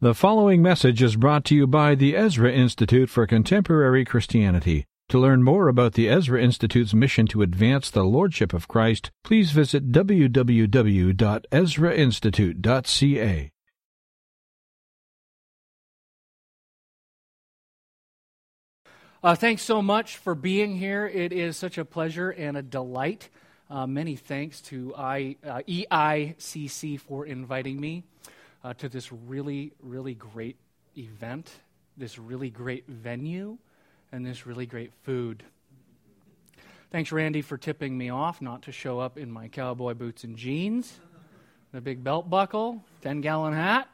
The following message is brought to you by the Ezra Institute for Contemporary Christianity. To learn more about the Ezra Institute's mission to advance the Lordship of Christ, please visit www.ezrainstitute.ca. Uh, thanks so much for being here. It is such a pleasure and a delight. Uh, many thanks to I, uh, EICC for inviting me uh, to this really, really great event, this really great venue, and this really great food. Thanks, Randy, for tipping me off not to show up in my cowboy boots and jeans, the big belt buckle, 10 gallon hat.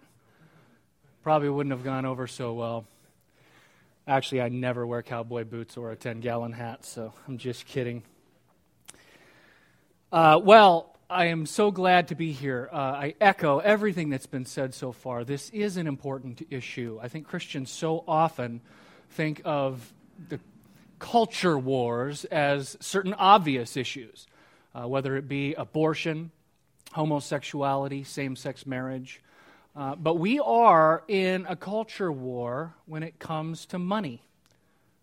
Probably wouldn't have gone over so well. Actually, I never wear cowboy boots or a 10 gallon hat, so I'm just kidding. Uh, well, I am so glad to be here. Uh, I echo everything that's been said so far. This is an important issue. I think Christians so often think of the culture wars as certain obvious issues, uh, whether it be abortion, homosexuality, same sex marriage. Uh, but we are in a culture war when it comes to money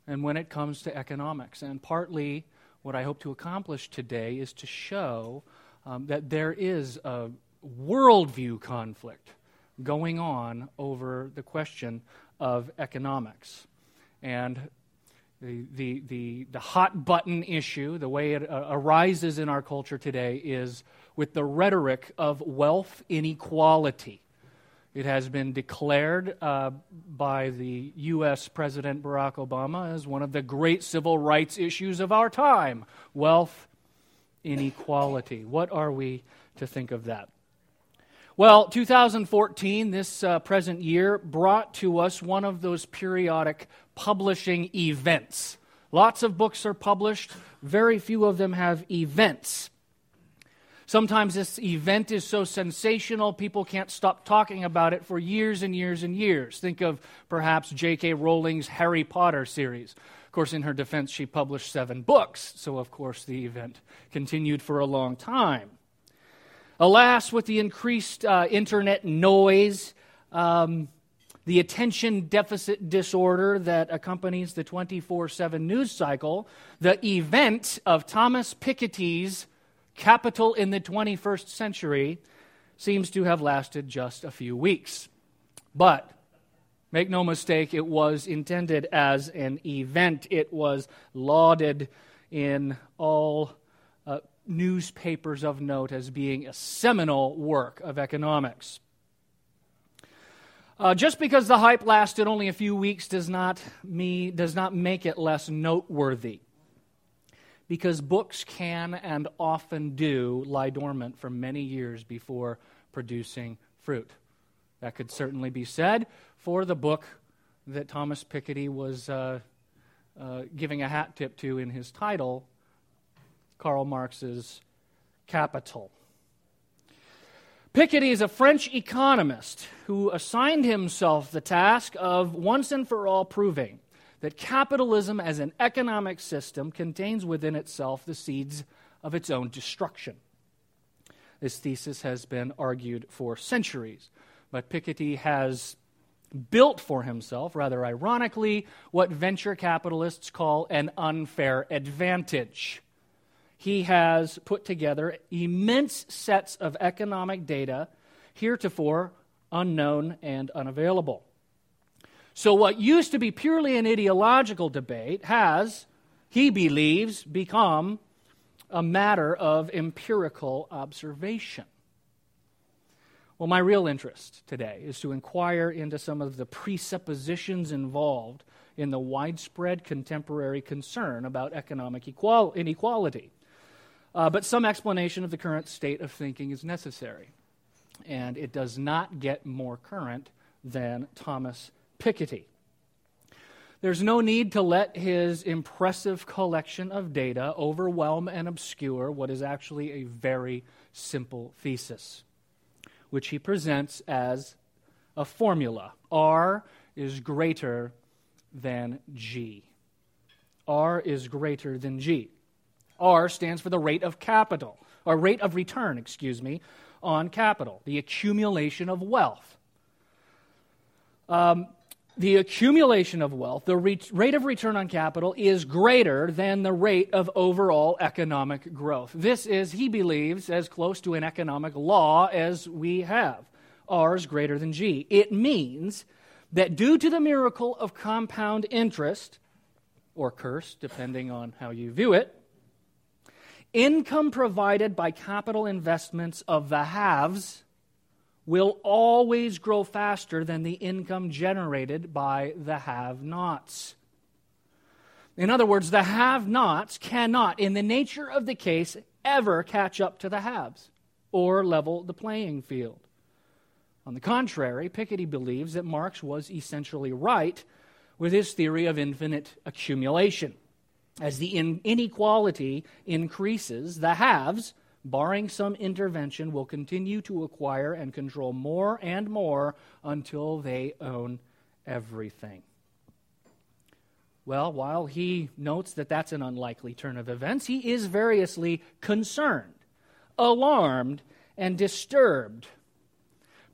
and when it comes to economics. And partly what I hope to accomplish today is to show um, that there is a worldview conflict going on over the question of economics. And the, the, the, the hot button issue, the way it uh, arises in our culture today, is with the rhetoric of wealth inequality. It has been declared uh, by the U.S. President Barack Obama as one of the great civil rights issues of our time wealth inequality. What are we to think of that? Well, 2014, this uh, present year, brought to us one of those periodic publishing events. Lots of books are published, very few of them have events. Sometimes this event is so sensational, people can't stop talking about it for years and years and years. Think of perhaps J.K. Rowling's Harry Potter series. Of course, in her defense, she published seven books, so of course the event continued for a long time. Alas, with the increased uh, internet noise, um, the attention deficit disorder that accompanies the 24 7 news cycle, the event of Thomas Piketty's Capital in the 21st Century seems to have lasted just a few weeks. But Make no mistake, it was intended as an event. It was lauded in all uh, newspapers of note as being a seminal work of economics. Uh, just because the hype lasted only a few weeks does not, me, does not make it less noteworthy. Because books can and often do lie dormant for many years before producing fruit. That could certainly be said for the book that Thomas Piketty was uh, uh, giving a hat tip to in his title, Karl Marx's Capital. Piketty is a French economist who assigned himself the task of once and for all proving that capitalism as an economic system contains within itself the seeds of its own destruction. This thesis has been argued for centuries, but Piketty has built for himself, rather ironically, what venture capitalists call an unfair advantage. He has put together immense sets of economic data, heretofore unknown and unavailable. So, what used to be purely an ideological debate has, he believes, become a matter of empirical observation. Well, my real interest today is to inquire into some of the presuppositions involved in the widespread contemporary concern about economic equal- inequality. Uh, but some explanation of the current state of thinking is necessary. And it does not get more current than Thomas Piketty. There's no need to let his impressive collection of data overwhelm and obscure what is actually a very simple thesis which he presents as a formula R is greater than G. R is greater than G. R stands for the rate of capital, or rate of return, excuse me, on capital, the accumulation of wealth. um, the accumulation of wealth, the re- rate of return on capital, is greater than the rate of overall economic growth. This is, he believes, as close to an economic law as we have. R is greater than G. It means that due to the miracle of compound interest, or curse, depending on how you view it, income provided by capital investments of the haves will always grow faster than the income generated by the have nots. In other words, the have nots cannot, in the nature of the case, ever catch up to the haves or level the playing field. On the contrary, Piketty believes that Marx was essentially right with his theory of infinite accumulation. As the inequality increases, the haves barring some intervention, will continue to acquire and control more and more until they own everything. Well, while he notes that that's an unlikely turn of events, he is variously concerned, alarmed, and disturbed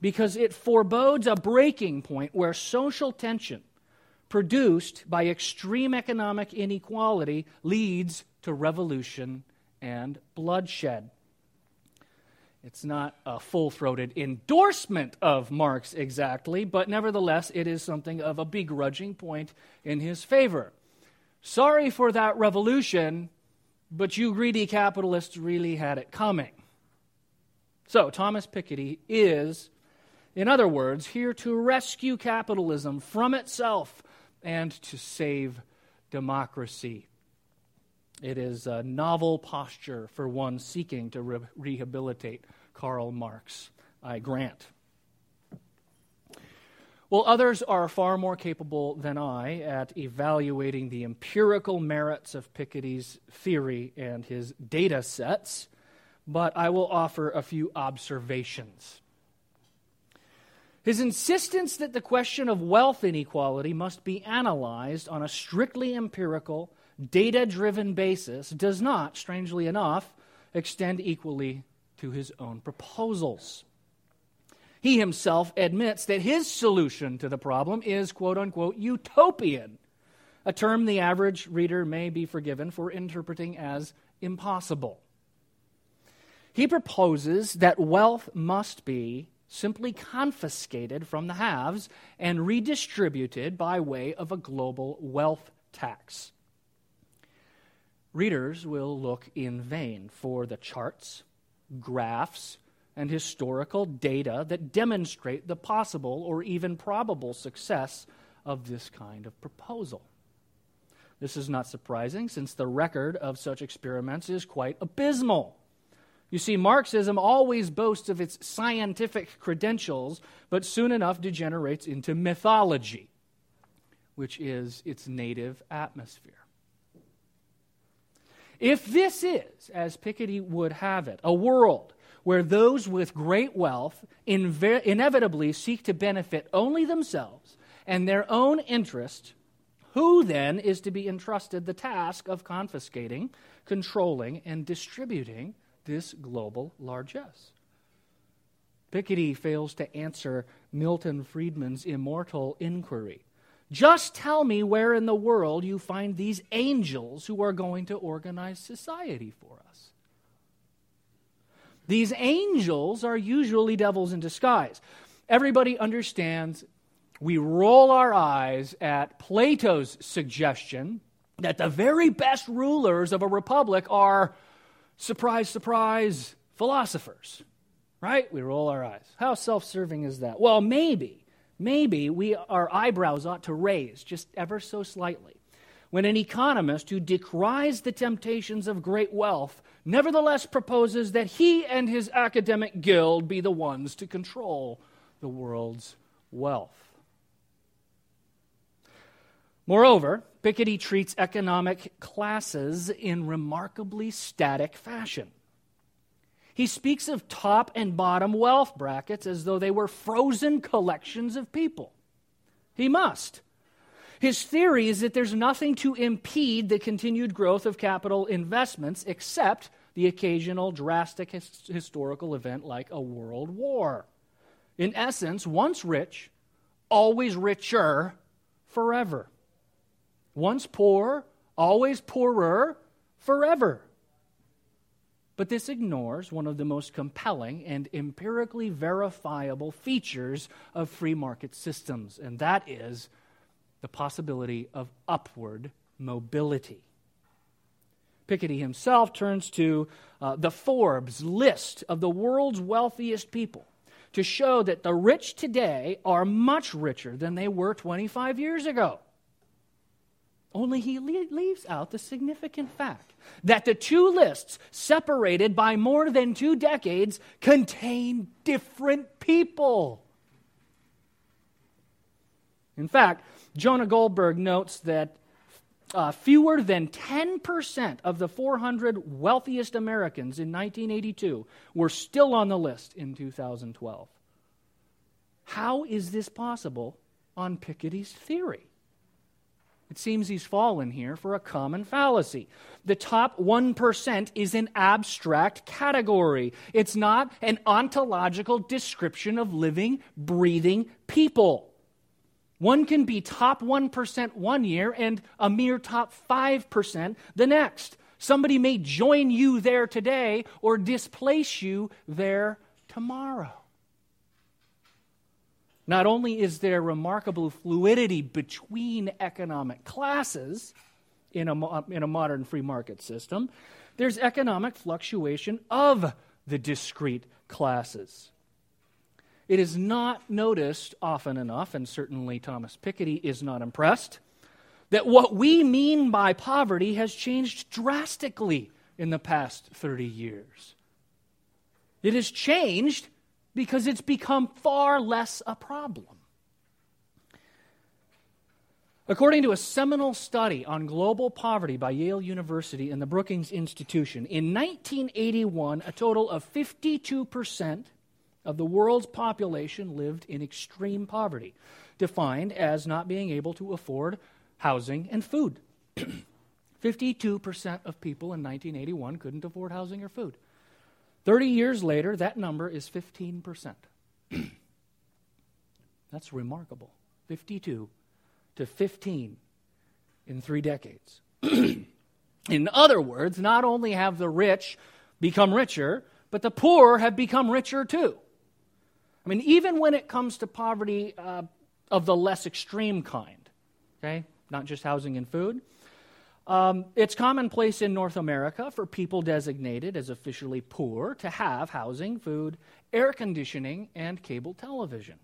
because it forebodes a breaking point where social tension produced by extreme economic inequality leads to revolution and bloodshed. It's not a full throated endorsement of Marx exactly, but nevertheless, it is something of a begrudging point in his favor. Sorry for that revolution, but you greedy capitalists really had it coming. So, Thomas Piketty is, in other words, here to rescue capitalism from itself and to save democracy. It is a novel posture for one seeking to re- rehabilitate Karl Marx, I grant. Well, others are far more capable than I at evaluating the empirical merits of Piketty's theory and his data sets, but I will offer a few observations. His insistence that the question of wealth inequality must be analyzed on a strictly empirical, data driven basis does not, strangely enough, extend equally to his own proposals. He himself admits that his solution to the problem is, quote unquote, utopian, a term the average reader may be forgiven for interpreting as impossible. He proposes that wealth must be simply confiscated from the haves and redistributed by way of a global wealth tax. Readers will look in vain for the charts, graphs, and historical data that demonstrate the possible or even probable success of this kind of proposal. This is not surprising since the record of such experiments is quite abysmal. You see, Marxism always boasts of its scientific credentials, but soon enough degenerates into mythology, which is its native atmosphere. If this is, as Piketty would have it, a world where those with great wealth inevitably seek to benefit only themselves and their own interest, who then is to be entrusted the task of confiscating, controlling, and distributing this global largesse? Piketty fails to answer Milton Friedman's immortal inquiry just tell me where in the world you find these angels who are going to organize society for us. These angels are usually devils in disguise. Everybody understands we roll our eyes at Plato's suggestion that the very best rulers of a republic are, surprise, surprise, philosophers. Right? We roll our eyes. How self serving is that? Well, maybe maybe we, our eyebrows ought to raise just ever so slightly when an economist who decries the temptations of great wealth nevertheless proposes that he and his academic guild be the ones to control the world's wealth. Moreover, Piketty treats economic classes in remarkably static fashion. He speaks of top and bottom wealth brackets as though they were frozen collections of people. He must. His theory is that there's nothing to impede the continued growth of capital investments except the occasional drastic his- historical event like a world war. In essence, once rich, always richer forever. Once poor, always poorer forever. But this ignores one of the most compelling and empirically verifiable features of free market systems, and that is the possibility of upward mobility. Piketty himself turns to uh, the Forbes list of the world's wealthiest people to show that the rich today are much richer than they were 25 years ago. Only he leaves out the significant fact that the two lists, separated by more than two decades, contain different people. In fact, Jonah Goldberg notes that uh, fewer than 10% of the 400 wealthiest Americans in 1982 were still on the list in 2012. How is this possible on Piketty's theory? It seems he's fallen here for a common fallacy. The top 1% is an abstract category. It's not an ontological description of living, breathing people. One can be top 1% one year and a mere top 5% the next. Somebody may join you there today or displace you there tomorrow. Not only is there remarkable fluidity between economic classes in a, uh, in a modern free market system, there's economic fluctuation of the discrete classes. It is not noticed often enough, and certainly Thomas Piketty is not impressed, that what we mean by poverty has changed drastically in the past 30 years. It has changed because it's become far less a problem. According to a seminal study on global poverty by Yale University and the Brookings Institution, in 1981, a total of 52% of the world's population lived in extreme poverty, defined as not being able to afford housing and food. 52% of people in 1981 couldn't afford housing or food. 30 years later, that number is 15%. That's remarkable. 52 to 15 in three decades. in other words, not only have the rich become richer, but the poor have become richer too. I mean, even when it comes to poverty uh, of the less extreme kind, okay, not just housing and food, um, it's commonplace in North America for people designated as officially poor to have housing, food, air conditioning, and cable television.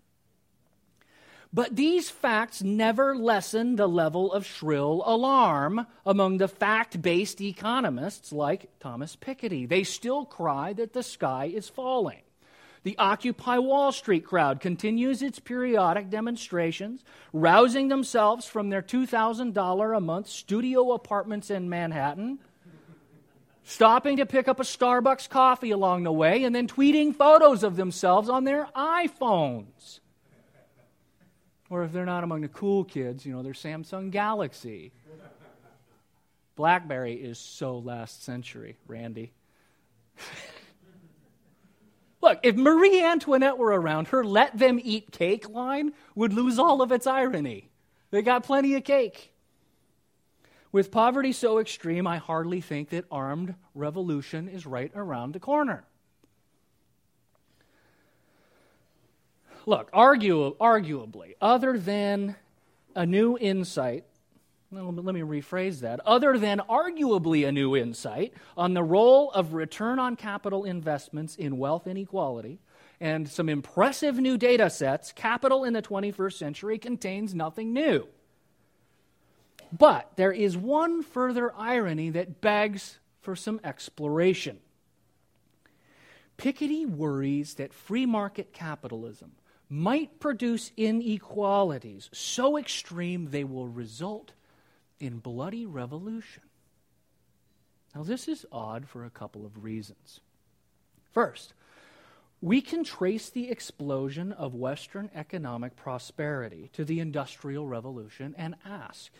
But these facts never lessen the level of shrill alarm among the fact based economists like Thomas Piketty. They still cry that the sky is falling. The Occupy Wall Street crowd continues its periodic demonstrations, rousing themselves from their $2,000 a month studio apartments in Manhattan, stopping to pick up a Starbucks coffee along the way, and then tweeting photos of themselves on their iPhones. Or if they're not among the cool kids, you know, their Samsung Galaxy. Blackberry is so last century, Randy. Look, if Marie Antoinette were around, her let them eat cake line would lose all of its irony. They got plenty of cake. With poverty so extreme, I hardly think that armed revolution is right around the corner. Look, argue, arguably, other than a new insight let me rephrase that. Other than arguably a new insight on the role of return on capital investments in wealth inequality and some impressive new data sets, capital in the 21st century contains nothing new. But there is one further irony that begs for some exploration. Piketty worries that free market capitalism might produce inequalities so extreme they will result in bloody revolution. Now, this is odd for a couple of reasons. First, we can trace the explosion of Western economic prosperity to the Industrial Revolution and ask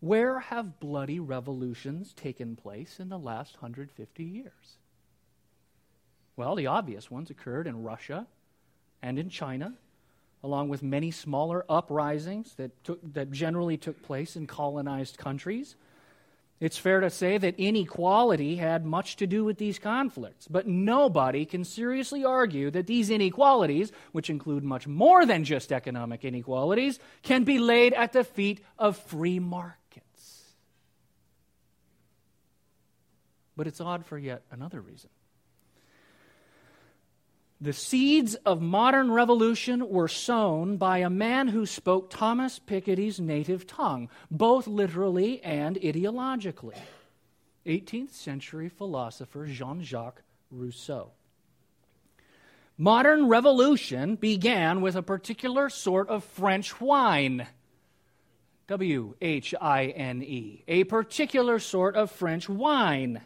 where have bloody revolutions taken place in the last 150 years? Well, the obvious ones occurred in Russia and in China along with many smaller uprisings that, took, that generally took place in colonized countries. It's fair to say that inequality had much to do with these conflicts, but nobody can seriously argue that these inequalities, which include much more than just economic inequalities, can be laid at the feet of free markets. But it's odd for yet another reason. The seeds of modern revolution were sown by a man who spoke Thomas Piketty's native tongue, both literally and ideologically 18th century philosopher Jean Jacques Rousseau. Modern revolution began with a particular sort of French wine. W H I N E. A particular sort of French wine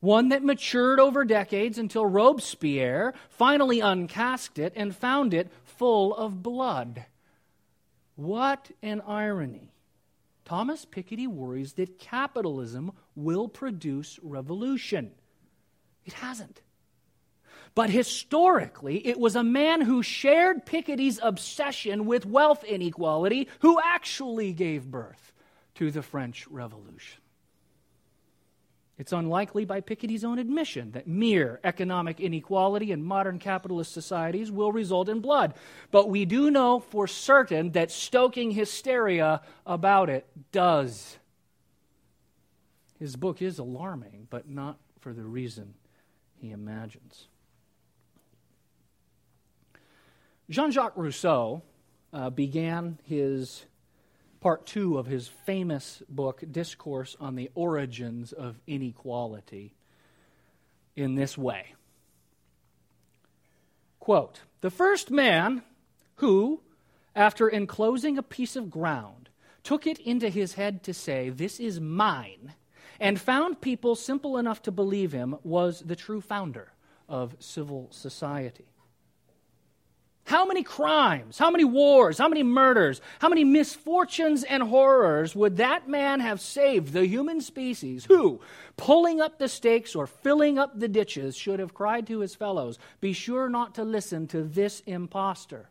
one that matured over decades until Robespierre finally uncasked it and found it full of blood. What an irony. Thomas Piketty worries that capitalism will produce revolution. It hasn't. But historically, it was a man who shared Piketty's obsession with wealth inequality who actually gave birth to the French Revolution. It's unlikely, by Piketty's own admission, that mere economic inequality in modern capitalist societies will result in blood. But we do know for certain that stoking hysteria about it does. His book is alarming, but not for the reason he imagines. Jean Jacques Rousseau uh, began his part two of his famous book, Discourse on the Origins of Inequality, in this way Quote, The first man who, after enclosing a piece of ground, took it into his head to say, This is mine, and found people simple enough to believe him, was the true founder of civil society. How many crimes, how many wars, how many murders, how many misfortunes and horrors would that man have saved the human species who, pulling up the stakes or filling up the ditches, should have cried to his fellows, Be sure not to listen to this impostor.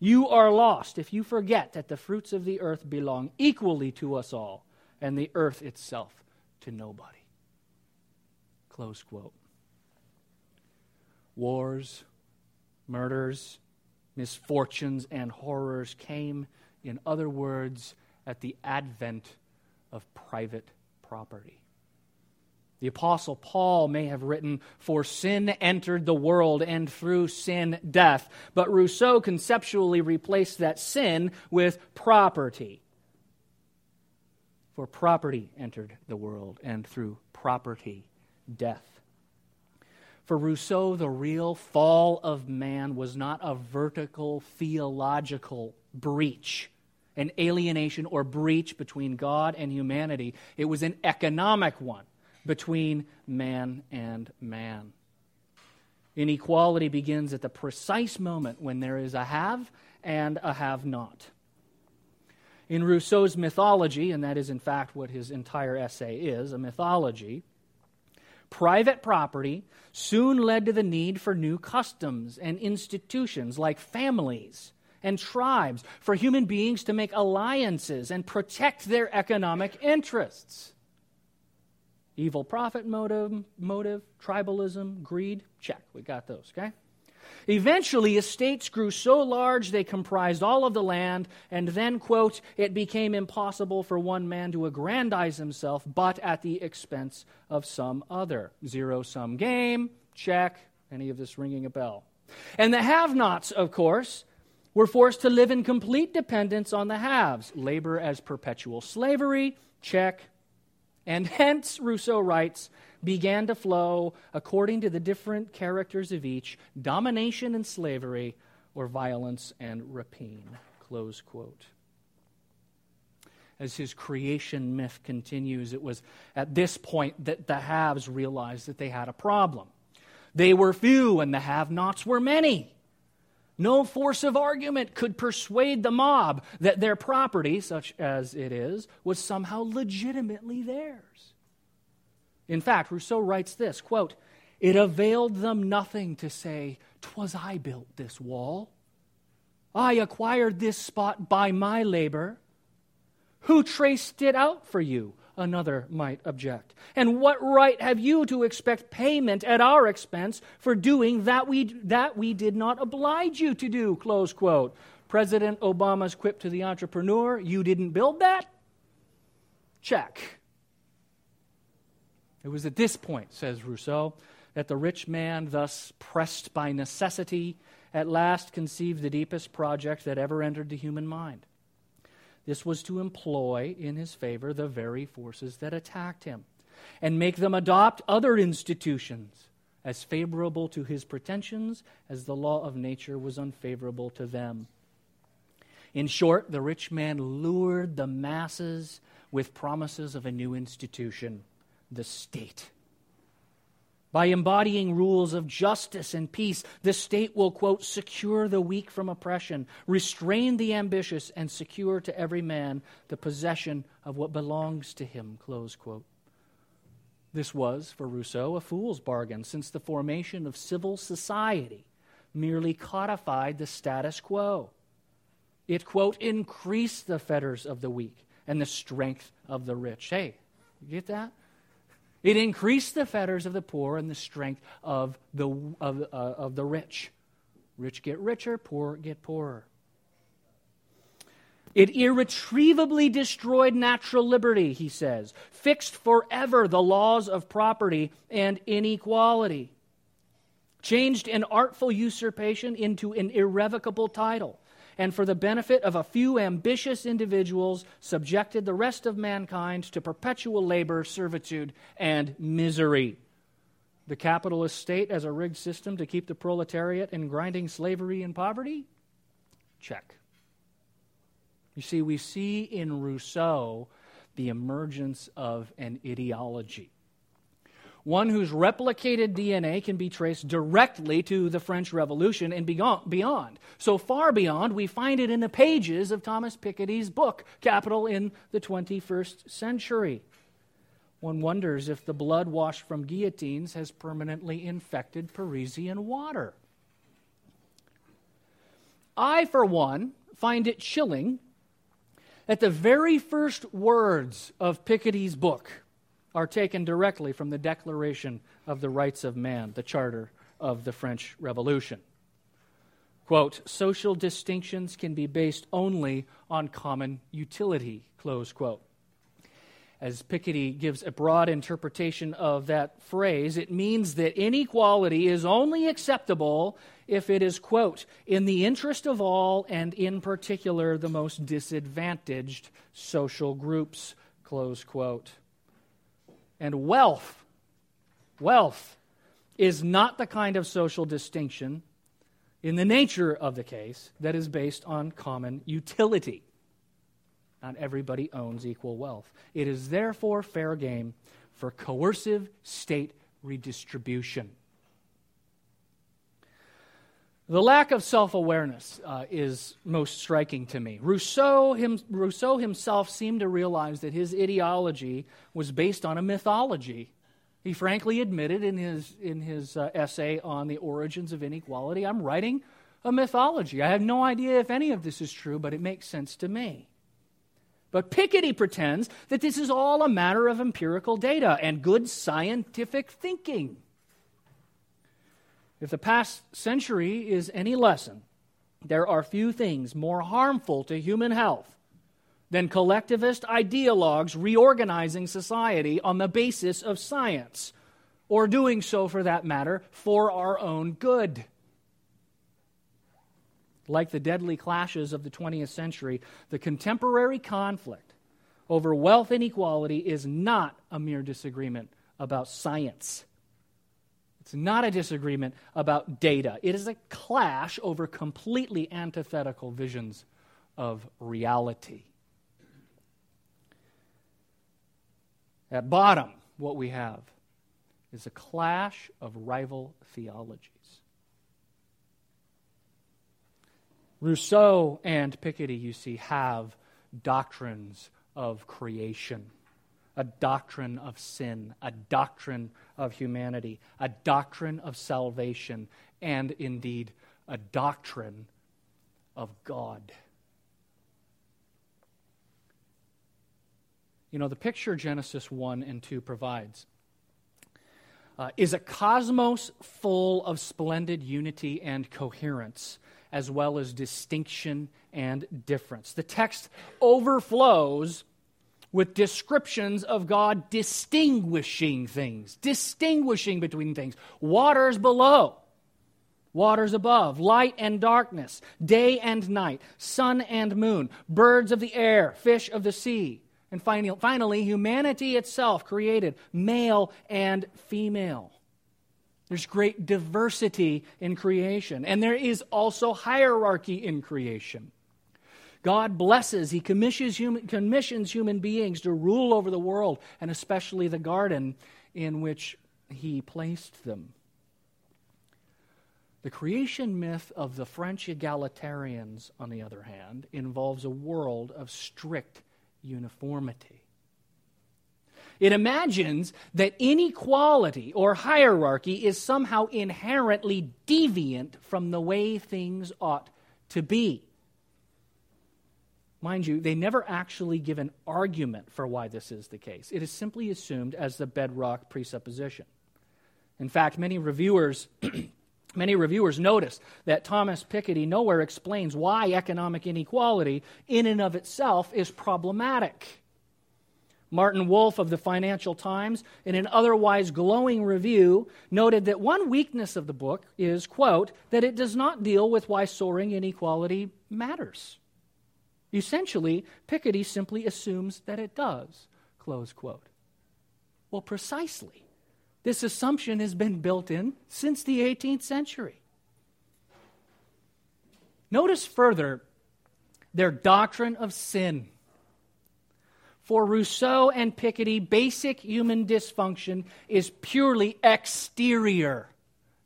You are lost if you forget that the fruits of the earth belong equally to us all, and the earth itself to nobody. Close quote. Wars, murders, misfortunes and horrors came, in other words, at the advent of private property. The Apostle Paul may have written, For sin entered the world, and through sin, death. But Rousseau conceptually replaced that sin with property. For property entered the world, and through property, death. For Rousseau, the real fall of man was not a vertical theological breach, an alienation or breach between God and humanity. It was an economic one between man and man. Inequality begins at the precise moment when there is a have and a have not. In Rousseau's mythology, and that is in fact what his entire essay is a mythology, private property soon led to the need for new customs and institutions like families and tribes for human beings to make alliances and protect their economic interests. Evil profit motive, motive, tribalism, greed, check. We got those, okay? Eventually, estates grew so large they comprised all of the land, and then, quote, it became impossible for one man to aggrandize himself but at the expense of some other. Zero sum game, check. Any of this ringing a bell? And the have nots, of course, were forced to live in complete dependence on the haves. Labor as perpetual slavery, check. And hence, Rousseau writes, began to flow according to the different characters of each domination and slavery, or violence and rapine. Close quote. As his creation myth continues, it was at this point that the haves realized that they had a problem. They were few and the have nots were many. No force of argument could persuade the mob that their property, such as it is, was somehow legitimately theirs. In fact, Rousseau writes this quote, It availed them nothing to say, "'Twas I built this wall. I acquired this spot by my labor. Who traced it out for you? Another might object. And what right have you to expect payment at our expense for doing that we, that we did not oblige you to do? Close quote. President Obama's quip to the entrepreneur You didn't build that? Check. It was at this point, says Rousseau, that the rich man, thus pressed by necessity, at last conceived the deepest project that ever entered the human mind. This was to employ in his favor the very forces that attacked him and make them adopt other institutions as favorable to his pretensions as the law of nature was unfavorable to them. In short, the rich man lured the masses with promises of a new institution, the state. By embodying rules of justice and peace, the state will, quote, secure the weak from oppression, restrain the ambitious, and secure to every man the possession of what belongs to him, close quote. This was, for Rousseau, a fool's bargain, since the formation of civil society merely codified the status quo. It, quote, increased the fetters of the weak and the strength of the rich. Hey, you get that? It increased the fetters of the poor and the strength of the, of, uh, of the rich. Rich get richer, poor get poorer. It irretrievably destroyed natural liberty, he says, fixed forever the laws of property and inequality, changed an artful usurpation into an irrevocable title, and for the benefit of a few ambitious individuals, subjected the rest of mankind to perpetual labor, servitude, and misery. The capitalist state as a rigged system to keep the proletariat in grinding slavery and poverty? Check. You see, we see in Rousseau the emergence of an ideology one whose replicated DNA can be traced directly to the French Revolution and beyond. So far beyond, we find it in the pages of Thomas Piketty's book, Capital in the 21st Century. One wonders if the blood washed from guillotines has permanently infected Parisian water. I, for one, find it chilling that the very first words of Piketty's book are taken directly from the Declaration of the Rights of Man, the Charter of the French Revolution. Quote, social distinctions can be based only on common utility, close quote. As Piketty gives a broad interpretation of that phrase, it means that inequality is only acceptable if it is, quote, in the interest of all and in particular the most disadvantaged social groups, close quote. And wealth, wealth is not the kind of social distinction in the nature of the case that is based on common utility. Not everybody owns equal wealth. It is therefore fair game for coercive state redistribution. The lack of self awareness uh, is most striking to me. Rousseau, him, Rousseau himself seemed to realize that his ideology was based on a mythology. He frankly admitted in his, in his uh, essay on the origins of inequality I'm writing a mythology. I have no idea if any of this is true, but it makes sense to me. But Piketty pretends that this is all a matter of empirical data and good scientific thinking. If the past century is any lesson, there are few things more harmful to human health than collectivist ideologues reorganizing society on the basis of science, or doing so, for that matter, for our own good. Like the deadly clashes of the 20th century, the contemporary conflict over wealth inequality is not a mere disagreement about science. It's not a disagreement about data. It is a clash over completely antithetical visions of reality. At bottom, what we have is a clash of rival theologies. Rousseau and Piketty, you see, have doctrines of creation a doctrine of sin, a doctrine of humanity, a doctrine of salvation, and indeed a doctrine of God. You know, the picture Genesis 1 and 2 provides uh, is a cosmos full of splendid unity and coherence, as well as distinction and difference. The text overflows with descriptions of God distinguishing things, distinguishing between things. Waters below, waters above, light and darkness, day and night, sun and moon, birds of the air, fish of the sea. And finally, humanity itself created male and female. There's great diversity in creation, and there is also hierarchy in creation. God blesses, He commissions human, commissions human beings to rule over the world, and especially the garden in which He placed them. The creation myth of the French egalitarians, on the other hand, involves a world of strict uniformity. It imagines that inequality or hierarchy is somehow inherently deviant from the way things ought to be. Mind you, they never actually give an argument for why this is the case. It is simply assumed as the bedrock presupposition. In fact, many reviewers Many reviewers notice that Thomas Piketty nowhere explains why economic inequality, in and of itself, is problematic. Martin Wolf of the Financial Times, in an otherwise glowing review, noted that one weakness of the book is, quote, that it does not deal with why soaring inequality matters. Essentially, Piketty simply assumes that it does. Close quote. Well, precisely. This assumption has been built in since the 18th century. Notice further their doctrine of sin. For Rousseau and Piketty, basic human dysfunction is purely exterior,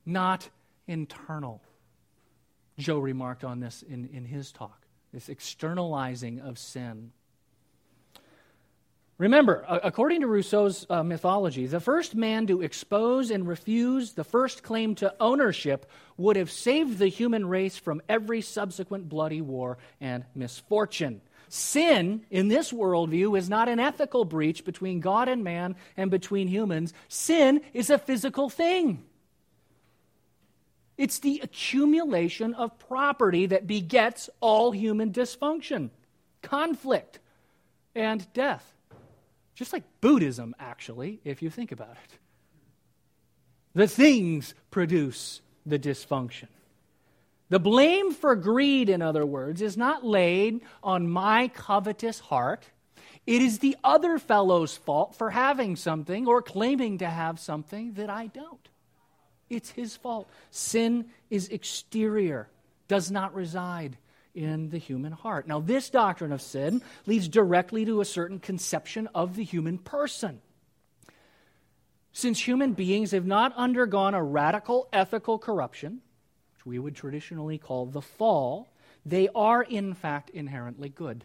not internal. Joe remarked on this in, in his talk this externalizing of sin. Remember, according to Rousseau's uh, mythology, the first man to expose and refuse the first claim to ownership would have saved the human race from every subsequent bloody war and misfortune. Sin, in this worldview, is not an ethical breach between God and man and between humans. Sin is a physical thing. It's the accumulation of property that begets all human dysfunction, conflict, and death. Just like Buddhism, actually, if you think about it. The things produce the dysfunction. The blame for greed, in other words, is not laid on my covetous heart. It is the other fellow's fault for having something or claiming to have something that I don't. It's his fault. Sin is exterior, does not reside in the human heart. Now, this doctrine of sin leads directly to a certain conception of the human person. Since human beings have not undergone a radical ethical corruption, which we would traditionally call the fall, they are in fact inherently good.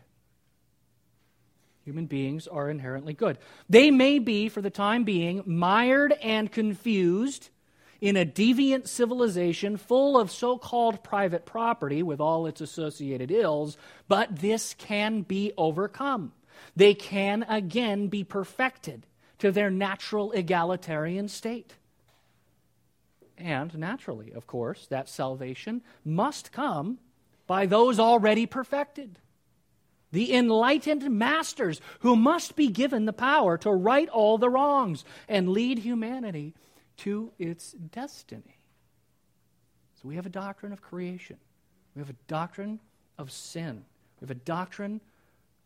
Human beings are inherently good. They may be, for the time being, mired and confused in a deviant civilization full of so called private property with all its associated ills, but this can be overcome. They can again be perfected to their natural egalitarian state. And naturally, of course, that salvation must come by those already perfected. The enlightened masters who must be given the power to right all the wrongs and lead humanity to its destiny. So we have a doctrine of creation, we have a doctrine of sin, we have a doctrine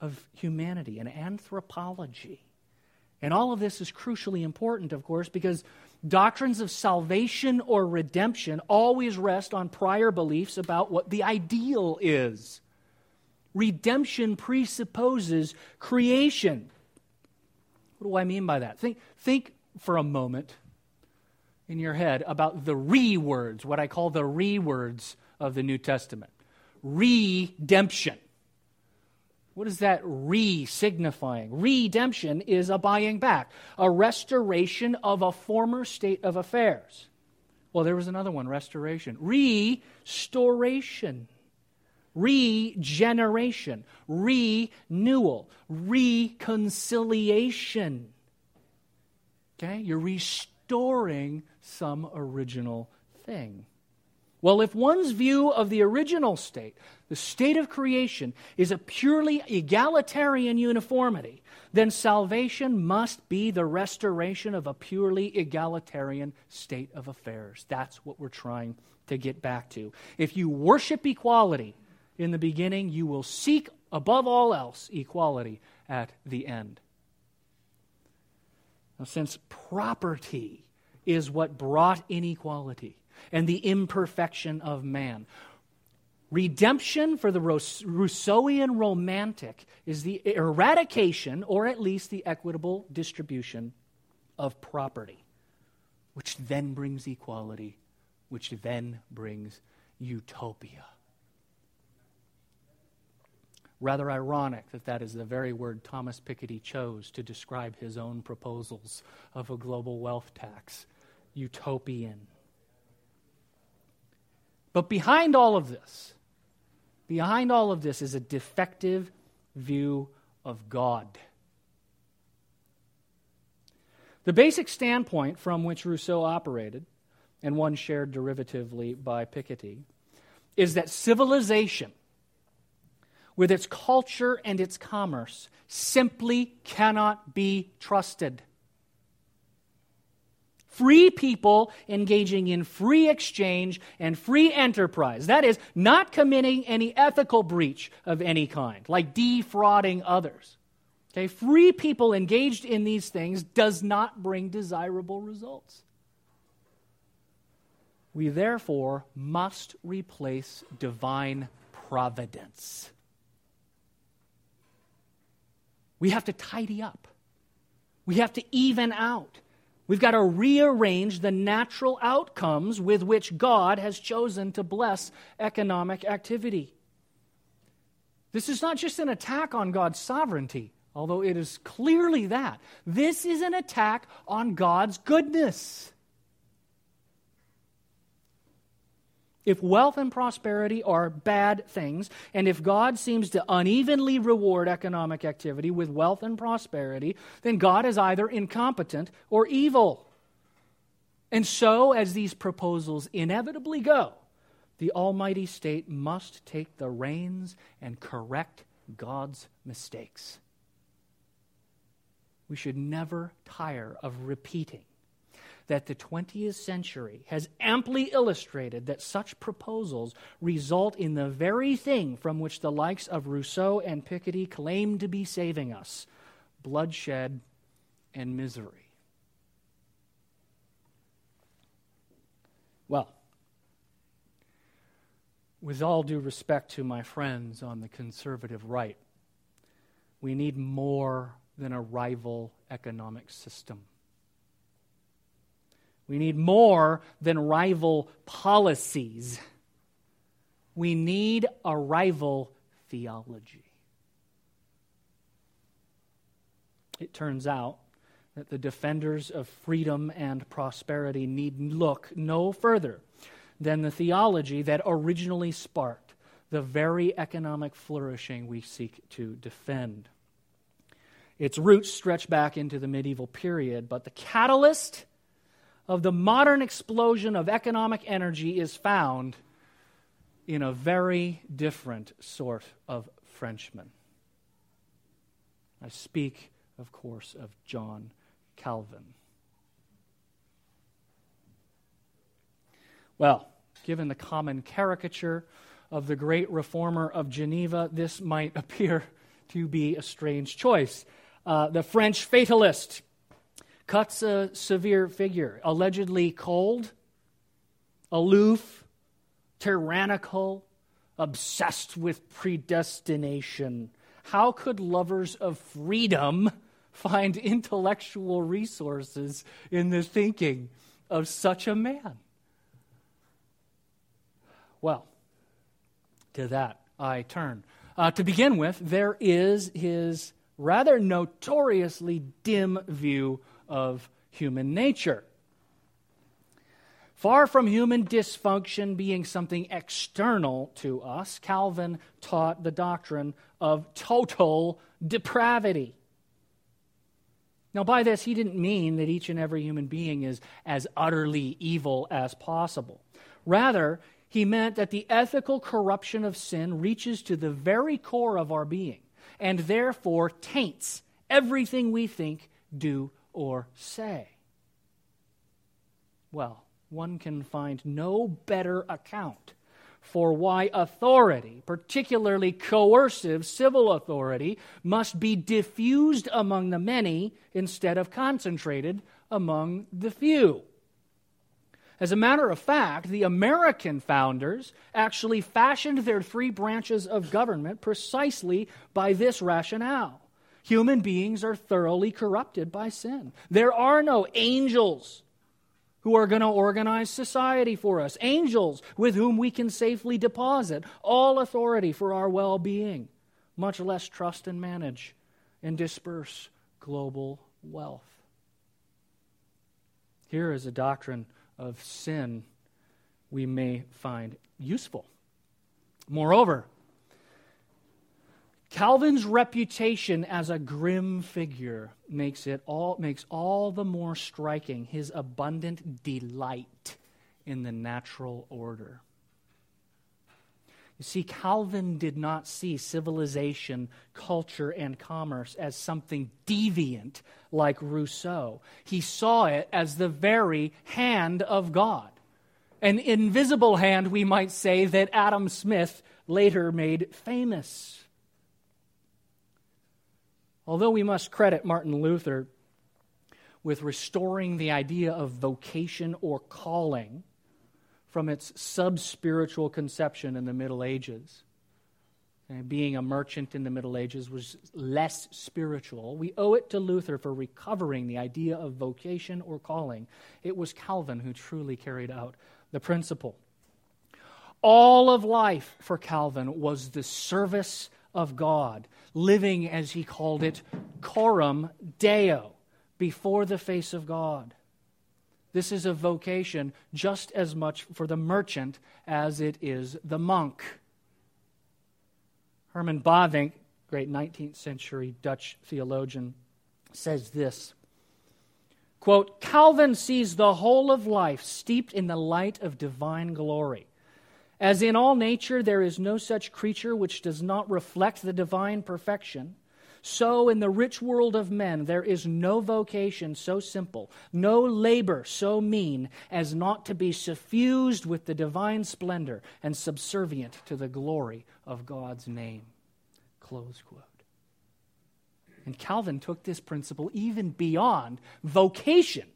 of humanity, an anthropology. And all of this is crucially important, of course, because doctrines of salvation or redemption always rest on prior beliefs about what the ideal is. Redemption presupposes creation. What do I mean by that? Think, think for a moment in your head about the re words, what I call the re words of the New Testament redemption. What is that re signifying? Redemption is a buying back, a restoration of a former state of affairs. Well, there was another one restoration. Restoration. regeneration, renewal, reconciliation. Okay? You're restoring some original thing. Well, if one's view of the original state, the state of creation, is a purely egalitarian uniformity, then salvation must be the restoration of a purely egalitarian state of affairs. That's what we're trying to get back to. If you worship equality in the beginning, you will seek above all else equality at the end. Now, since property is what brought inequality, and the imperfection of man. Redemption for the Rousseauian romantic is the eradication, or at least the equitable distribution, of property, which then brings equality, which then brings utopia. Rather ironic that that is the very word Thomas Piketty chose to describe his own proposals of a global wealth tax utopian. But behind all of this, behind all of this is a defective view of God. The basic standpoint from which Rousseau operated, and one shared derivatively by Piketty, is that civilization, with its culture and its commerce, simply cannot be trusted free people engaging in free exchange and free enterprise. That is, not committing any ethical breach of any kind, like defrauding others. Okay, free people engaged in these things does not bring desirable results. We therefore must replace divine providence. We have to tidy up. We have to even out. We've got to rearrange the natural outcomes with which God has chosen to bless economic activity. This is not just an attack on God's sovereignty, although it is clearly that. This is an attack on God's goodness. If wealth and prosperity are bad things, and if God seems to unevenly reward economic activity with wealth and prosperity, then God is either incompetent or evil. And so, as these proposals inevitably go, the Almighty State must take the reins and correct God's mistakes. We should never tire of repeating that the 20th century has amply illustrated that such proposals result in the very thing from which the likes of Rousseau and Piketty claim to be saving us bloodshed and misery. Well, with all due respect to my friends on the conservative right, we need more than a rival economic system. We need more than rival policies. We need a rival theology. It turns out that the defenders of freedom and prosperity need look no further than the theology that originally sparked the very economic flourishing we seek to defend. Its roots stretch back into the medieval period, but the catalyst of the modern explosion of economic energy is found in a very different sort of Frenchman. I speak, of course, of John Calvin. Well, given the common caricature of the great reformer of Geneva, this might appear to be a strange choice. Uh, the French fatalist Cuts a severe figure, allegedly cold, aloof, tyrannical, obsessed with predestination. How could lovers of freedom find intellectual resources in the thinking of such a man? Well, to that I turn. Uh, to begin with, there is his rather notoriously dim view of human nature. Far from human dysfunction being something external to us, Calvin taught the doctrine of total depravity. Now, by this, he didn't mean that each and every human being is as utterly evil as possible. Rather, he meant that the ethical corruption of sin reaches to the very core of our being and therefore taints everything we think, do, or say. Well, one can find no better account for why authority, particularly coercive civil authority, must be diffused among the many instead of concentrated among the few. As a matter of fact, the American founders actually fashioned their three branches of government precisely by this rationale. Human beings are thoroughly corrupted by sin. There are no angels who are going to organize society for us, angels with whom we can safely deposit all authority for our well being, much less trust and manage and disperse global wealth. Here is a doctrine of sin we may find useful. Moreover, Calvin's reputation as a grim figure makes it all makes all the more striking his abundant delight in the natural order. You see, Calvin did not see civilization, culture, and commerce as something deviant like Rousseau. He saw it as the very hand of God. An invisible hand, we might say, that Adam Smith later made famous. Although we must credit Martin Luther with restoring the idea of vocation or calling, from its sub spiritual conception in the Middle Ages. And being a merchant in the Middle Ages was less spiritual. We owe it to Luther for recovering the idea of vocation or calling. It was Calvin who truly carried out the principle. All of life for Calvin was the service of God, living, as he called it, coram deo, before the face of God. This is a vocation just as much for the merchant as it is the monk. Herman Bavinck, great 19th century Dutch theologian, says this quote, Calvin sees the whole of life steeped in the light of divine glory. As in all nature, there is no such creature which does not reflect the divine perfection. So, in the rich world of men, there is no vocation so simple, no labor so mean as not to be suffused with the divine splendor and subservient to the glory of God's name. Close quote. And Calvin took this principle even beyond vocation.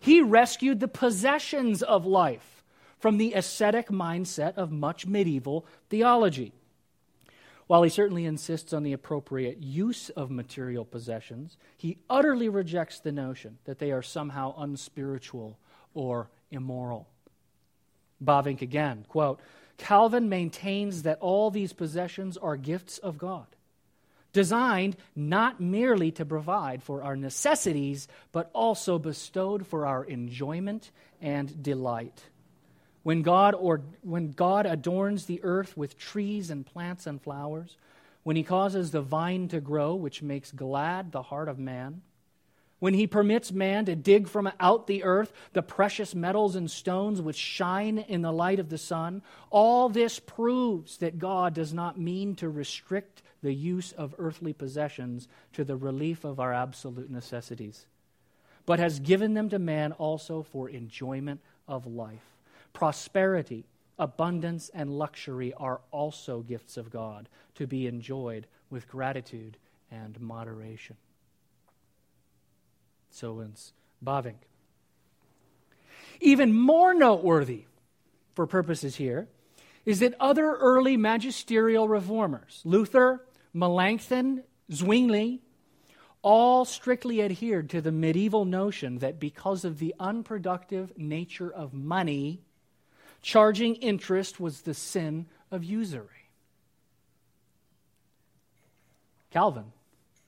He rescued the possessions of life from the ascetic mindset of much medieval theology. While he certainly insists on the appropriate use of material possessions, he utterly rejects the notion that they are somehow unspiritual or immoral. Bavinck again, quote, Calvin maintains that all these possessions are gifts of God, designed not merely to provide for our necessities, but also bestowed for our enjoyment and delight. When God, or, when God adorns the earth with trees and plants and flowers, when he causes the vine to grow, which makes glad the heart of man, when he permits man to dig from out the earth the precious metals and stones which shine in the light of the sun, all this proves that God does not mean to restrict the use of earthly possessions to the relief of our absolute necessities, but has given them to man also for enjoyment of life prosperity, abundance, and luxury are also gifts of God to be enjoyed with gratitude and moderation. So ends Bavinck. Even more noteworthy for purposes here is that other early magisterial reformers, Luther, Melanchthon, Zwingli, all strictly adhered to the medieval notion that because of the unproductive nature of money, Charging interest was the sin of usury. Calvin,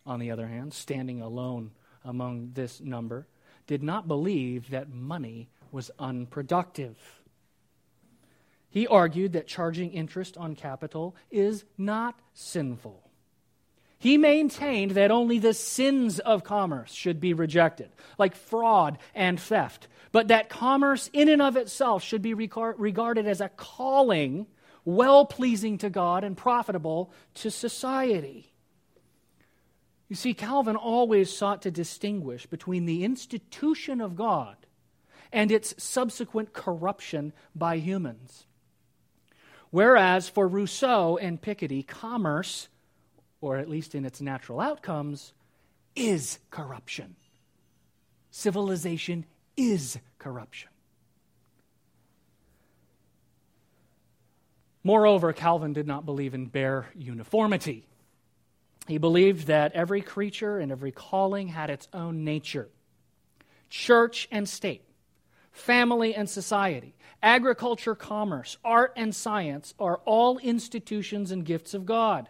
on the other hand, standing alone among this number, did not believe that money was unproductive. He argued that charging interest on capital is not sinful. He maintained that only the sins of commerce should be rejected, like fraud and theft, but that commerce in and of itself should be regarded as a calling well pleasing to God and profitable to society. You see, Calvin always sought to distinguish between the institution of God and its subsequent corruption by humans. Whereas for Rousseau and Piketty, commerce, or at least in its natural outcomes, is corruption. Civilization is corruption. Moreover, Calvin did not believe in bare uniformity. He believed that every creature and every calling had its own nature. Church and state, family and society, agriculture, commerce, art, and science are all institutions and gifts of God,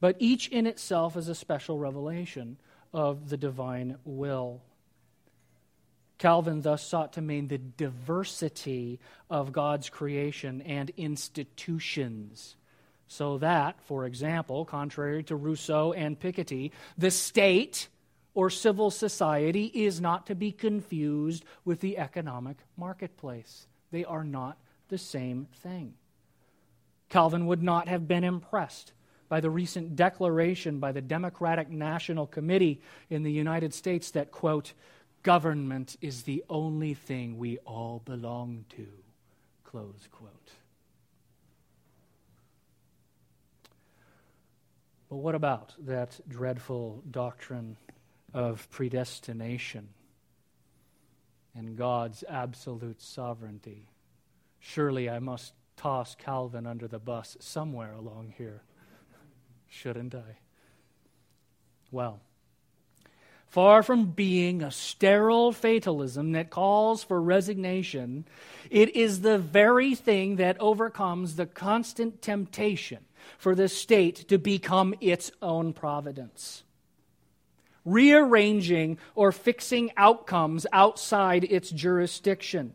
but each in itself is a special revelation of the divine will. Calvin thus sought to maintain the diversity of God's creation and institutions. So that, for example, contrary to Rousseau and Piketty, the state or civil society is not to be confused with the economic marketplace. They are not the same thing. Calvin would not have been impressed by the recent declaration by the Democratic National Committee in the United States that, quote, Government is the only thing we all belong to. Close quote. But what about that dreadful doctrine of predestination and God's absolute sovereignty? Surely I must toss Calvin under the bus somewhere along here, shouldn't I? Well, Far from being a sterile fatalism that calls for resignation, it is the very thing that overcomes the constant temptation for the state to become its own providence. Rearranging or fixing outcomes outside its jurisdiction.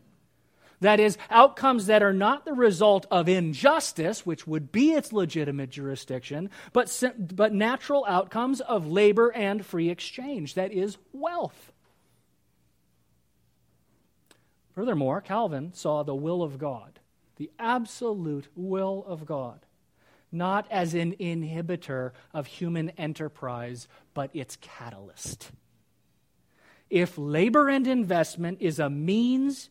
That is, outcomes that are not the result of injustice, which would be its legitimate jurisdiction, but, but natural outcomes of labor and free exchange, that is, wealth. Furthermore, Calvin saw the will of God, the absolute will of God, not as an inhibitor of human enterprise, but its catalyst. If labor and investment is a means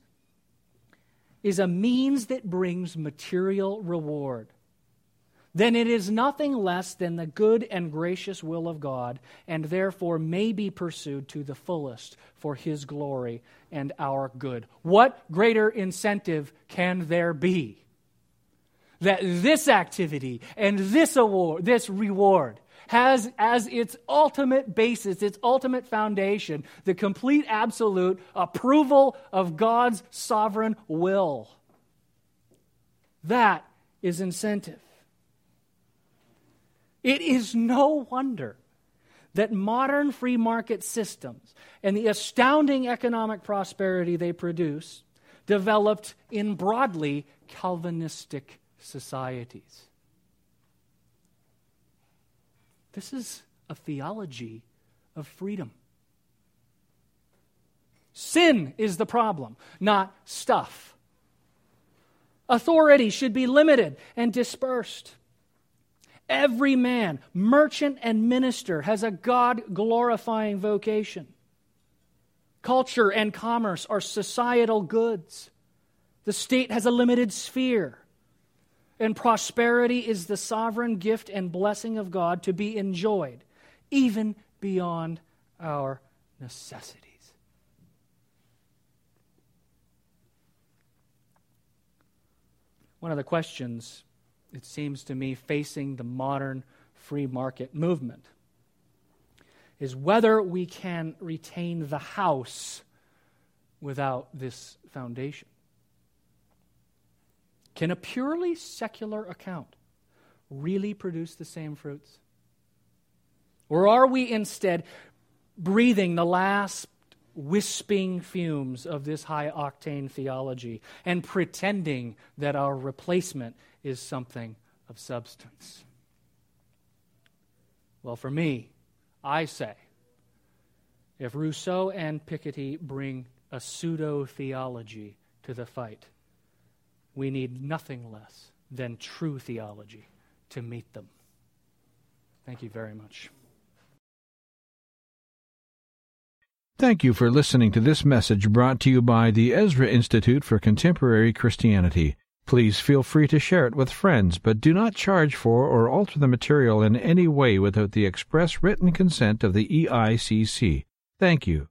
is a means that brings material reward, then it is nothing less than the good and gracious will of God, and therefore may be pursued to the fullest for His glory and our good. What greater incentive can there be? That this activity and this award, this reward, has as its ultimate basis, its ultimate foundation, the complete absolute approval of God's sovereign will. That is incentive. It is no wonder that modern free market systems and the astounding economic prosperity they produce developed in broadly Calvinistic societies. This is a theology of freedom. Sin is the problem, not stuff. Authority should be limited and dispersed. Every man, merchant and minister, has a God glorifying vocation. Culture and commerce are societal goods. The state has a limited sphere. And prosperity is the sovereign gift and blessing of God to be enjoyed, even beyond our necessities. One of the questions, it seems to me, facing the modern free market movement is whether we can retain the house without this foundation. Can a purely secular account really produce the same fruits? Or are we instead breathing the last wisping fumes of this high octane theology and pretending that our replacement is something of substance. Well, for me, I say if Rousseau and Piketty bring a pseudo theology to the fight, we need nothing less than true theology to meet them. Thank you very much. Thank you for listening to this message brought to you by the Ezra Institute for Contemporary Christianity. Please feel free to share it with friends, but do not charge for or alter the material in any way without the express written consent of the EICC. Thank you.